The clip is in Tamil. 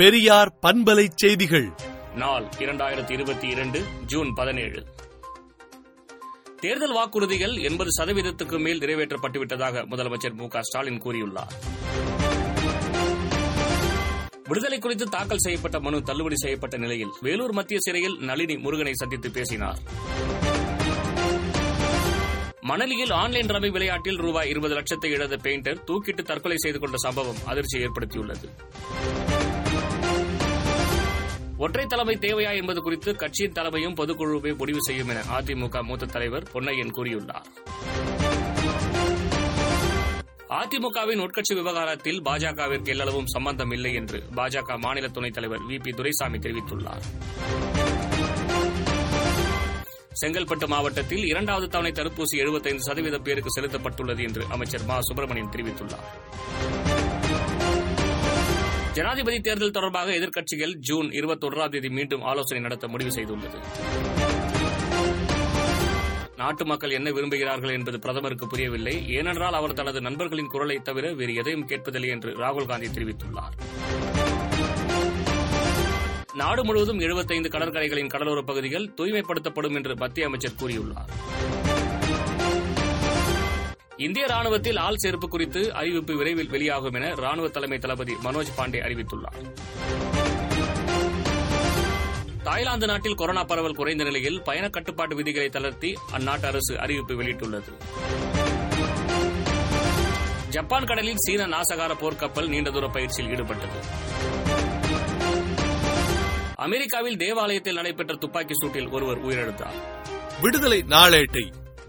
பெரியார் பண்பலை செய்திகள். நாள் இரண்டாயிரத்தி இருபத்தி இரண்டு ஜூன் பதினேழு. தேர்தல் வாக்குறுதிகள் எண்பது சதவீதத்துக்கு மேல் நிறைவேற்றப்பட்டுவிட்டதாக முதலமைச்சர் மு ஸ்டாலின் கூறியுள்ளார். விடுதலை குறித்து தாக்கல் செய்யப்பட்ட மனு தள்ளுபடி செய்யப்பட்ட நிலையில் வேலூர் மத்திய சிறையில் நளினி முருகனை சந்தித்து பேசினார். மணலியில் ஆன்லைன் ரம்மி விளையாட்டில் ரூபாய் இருபது லட்சத்தை இழந்த பெயிண்டர் தூக்கிட்டு தற்கொலை செய்து கொண்ட சம்பவம் அதிர்ச்சி ஏற்படுத்தியுள்ளது. ஒற்றை தலைமை தேவையா என்பது குறித்து கட்சியின் தலைமையும் பொதுக்குழுவே முடிவு செய்யும் என அதிமுக மூத்த தலைவர் பொன்னையன் கூறியுள்ளார். அதிமுகவின் உட்கட்சி விவகாரத்தில் பாஜகவிற்கு எல்லளவும் சம்பந்தம் இல்லை என்று பாஜக மாநில துணைத் தலைவர் வி பி துரைசாமி தெரிவித்துள்ளார். செங்கல்பட்டு மாவட்டத்தில் இரண்டாவது தவணை தடுப்பூசி எழுபத்தைந்து சதவீத பேருக்கு செலுத்தப்பட்டுள்ளது என்று அமைச்சர் மா. சுப்பிரமணியன் தெரிவித்துள்ளார். ஜனாதிபதி தேர்தல் தொடர்பாக எதிர்க்கட்சிகள் ஜூன் இருபத்தொன்றாம் தேதி மீண்டும் ஆலோசனை நடத்த முடிவு செய்துள்ளது. நாட்டு மக்கள் என்ன விரும்புகிறார்கள் என்பது பிரதமருக்கு புரியவில்லை. ஏனென்றால் அவர் தனது நண்பர்களின் குரலை தவிர வேறு எதையும் கேட்பதில்லை என்று ராகுல் காந்தி தெரிவித்துள்ளார். நாடு முழுவதும் 75 கடற்கரைகளின் கடலோரப் பகுதிகள் தூய்மைப்படுத்தப்படும் என்று மத்திய அமைச்சர் கூறியுள்ளார். இந்திய ராணுவத்தில் ஆள் சேர்ப்பு குறித்து அறிவிப்பு விரைவில் வெளியாகும் என ராணுவ தலைமை தளபதி மனோஜ் பாண்டே அறிவித்துள்ளார். தாய்லாந்து நாட்டில் கொரோனா பரவல் குறைந்த நிலையில் பயண கட்டுப்பாட்டு விதிகளை தளர்த்தி அந்நாட்டு அரசு அறிவிப்பு வெளியிட்டுள்ளது. ஜப்பான் கடலில் சீன நாசகார போர்க்கப்பல் நீண்ட தூர பயிற்சியில் ஈடுபட்டது. அமெரிக்காவில் தேவாலயத்தில் நடைபெற்ற துப்பாக்கி சூட்டில் ஒருவர் உயிரிழந்தார். விடுதலை நாளேட்டை